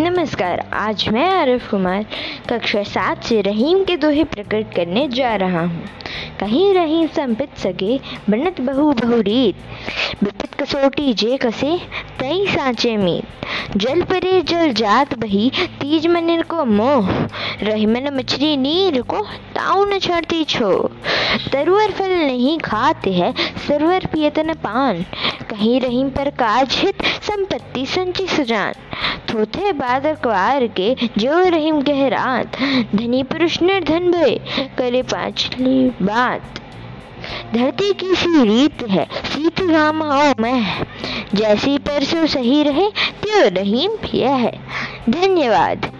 नमस्कार, आज मैं आरिफ कुमार, कक्षा सात से रहीम के दोहे प्रकट करने जा रहा हूँ। कहीं रही संपित सके बनत बहु बहुरीत विपित कसोटी जे कसे, तई सांचे मीत। जल परे जल जात बही, तीज मनिर को मोह। रहीमन मछली नीर को ताऊ न छड़ती छो तरुअर फल नहीं खाते है, सरवर पियतन पान। कहीं रहीम पर काज हित, संपत्ति संचि सुजान अखबार के जो रहीम कह रात धनी पुरुष निर्धन भय करे पांचली बात। धरती की सी रीत है, सीत घाम हो मैं। जैसी परसों सही रहे, त्यो रहीम यह है। धन्यवाद।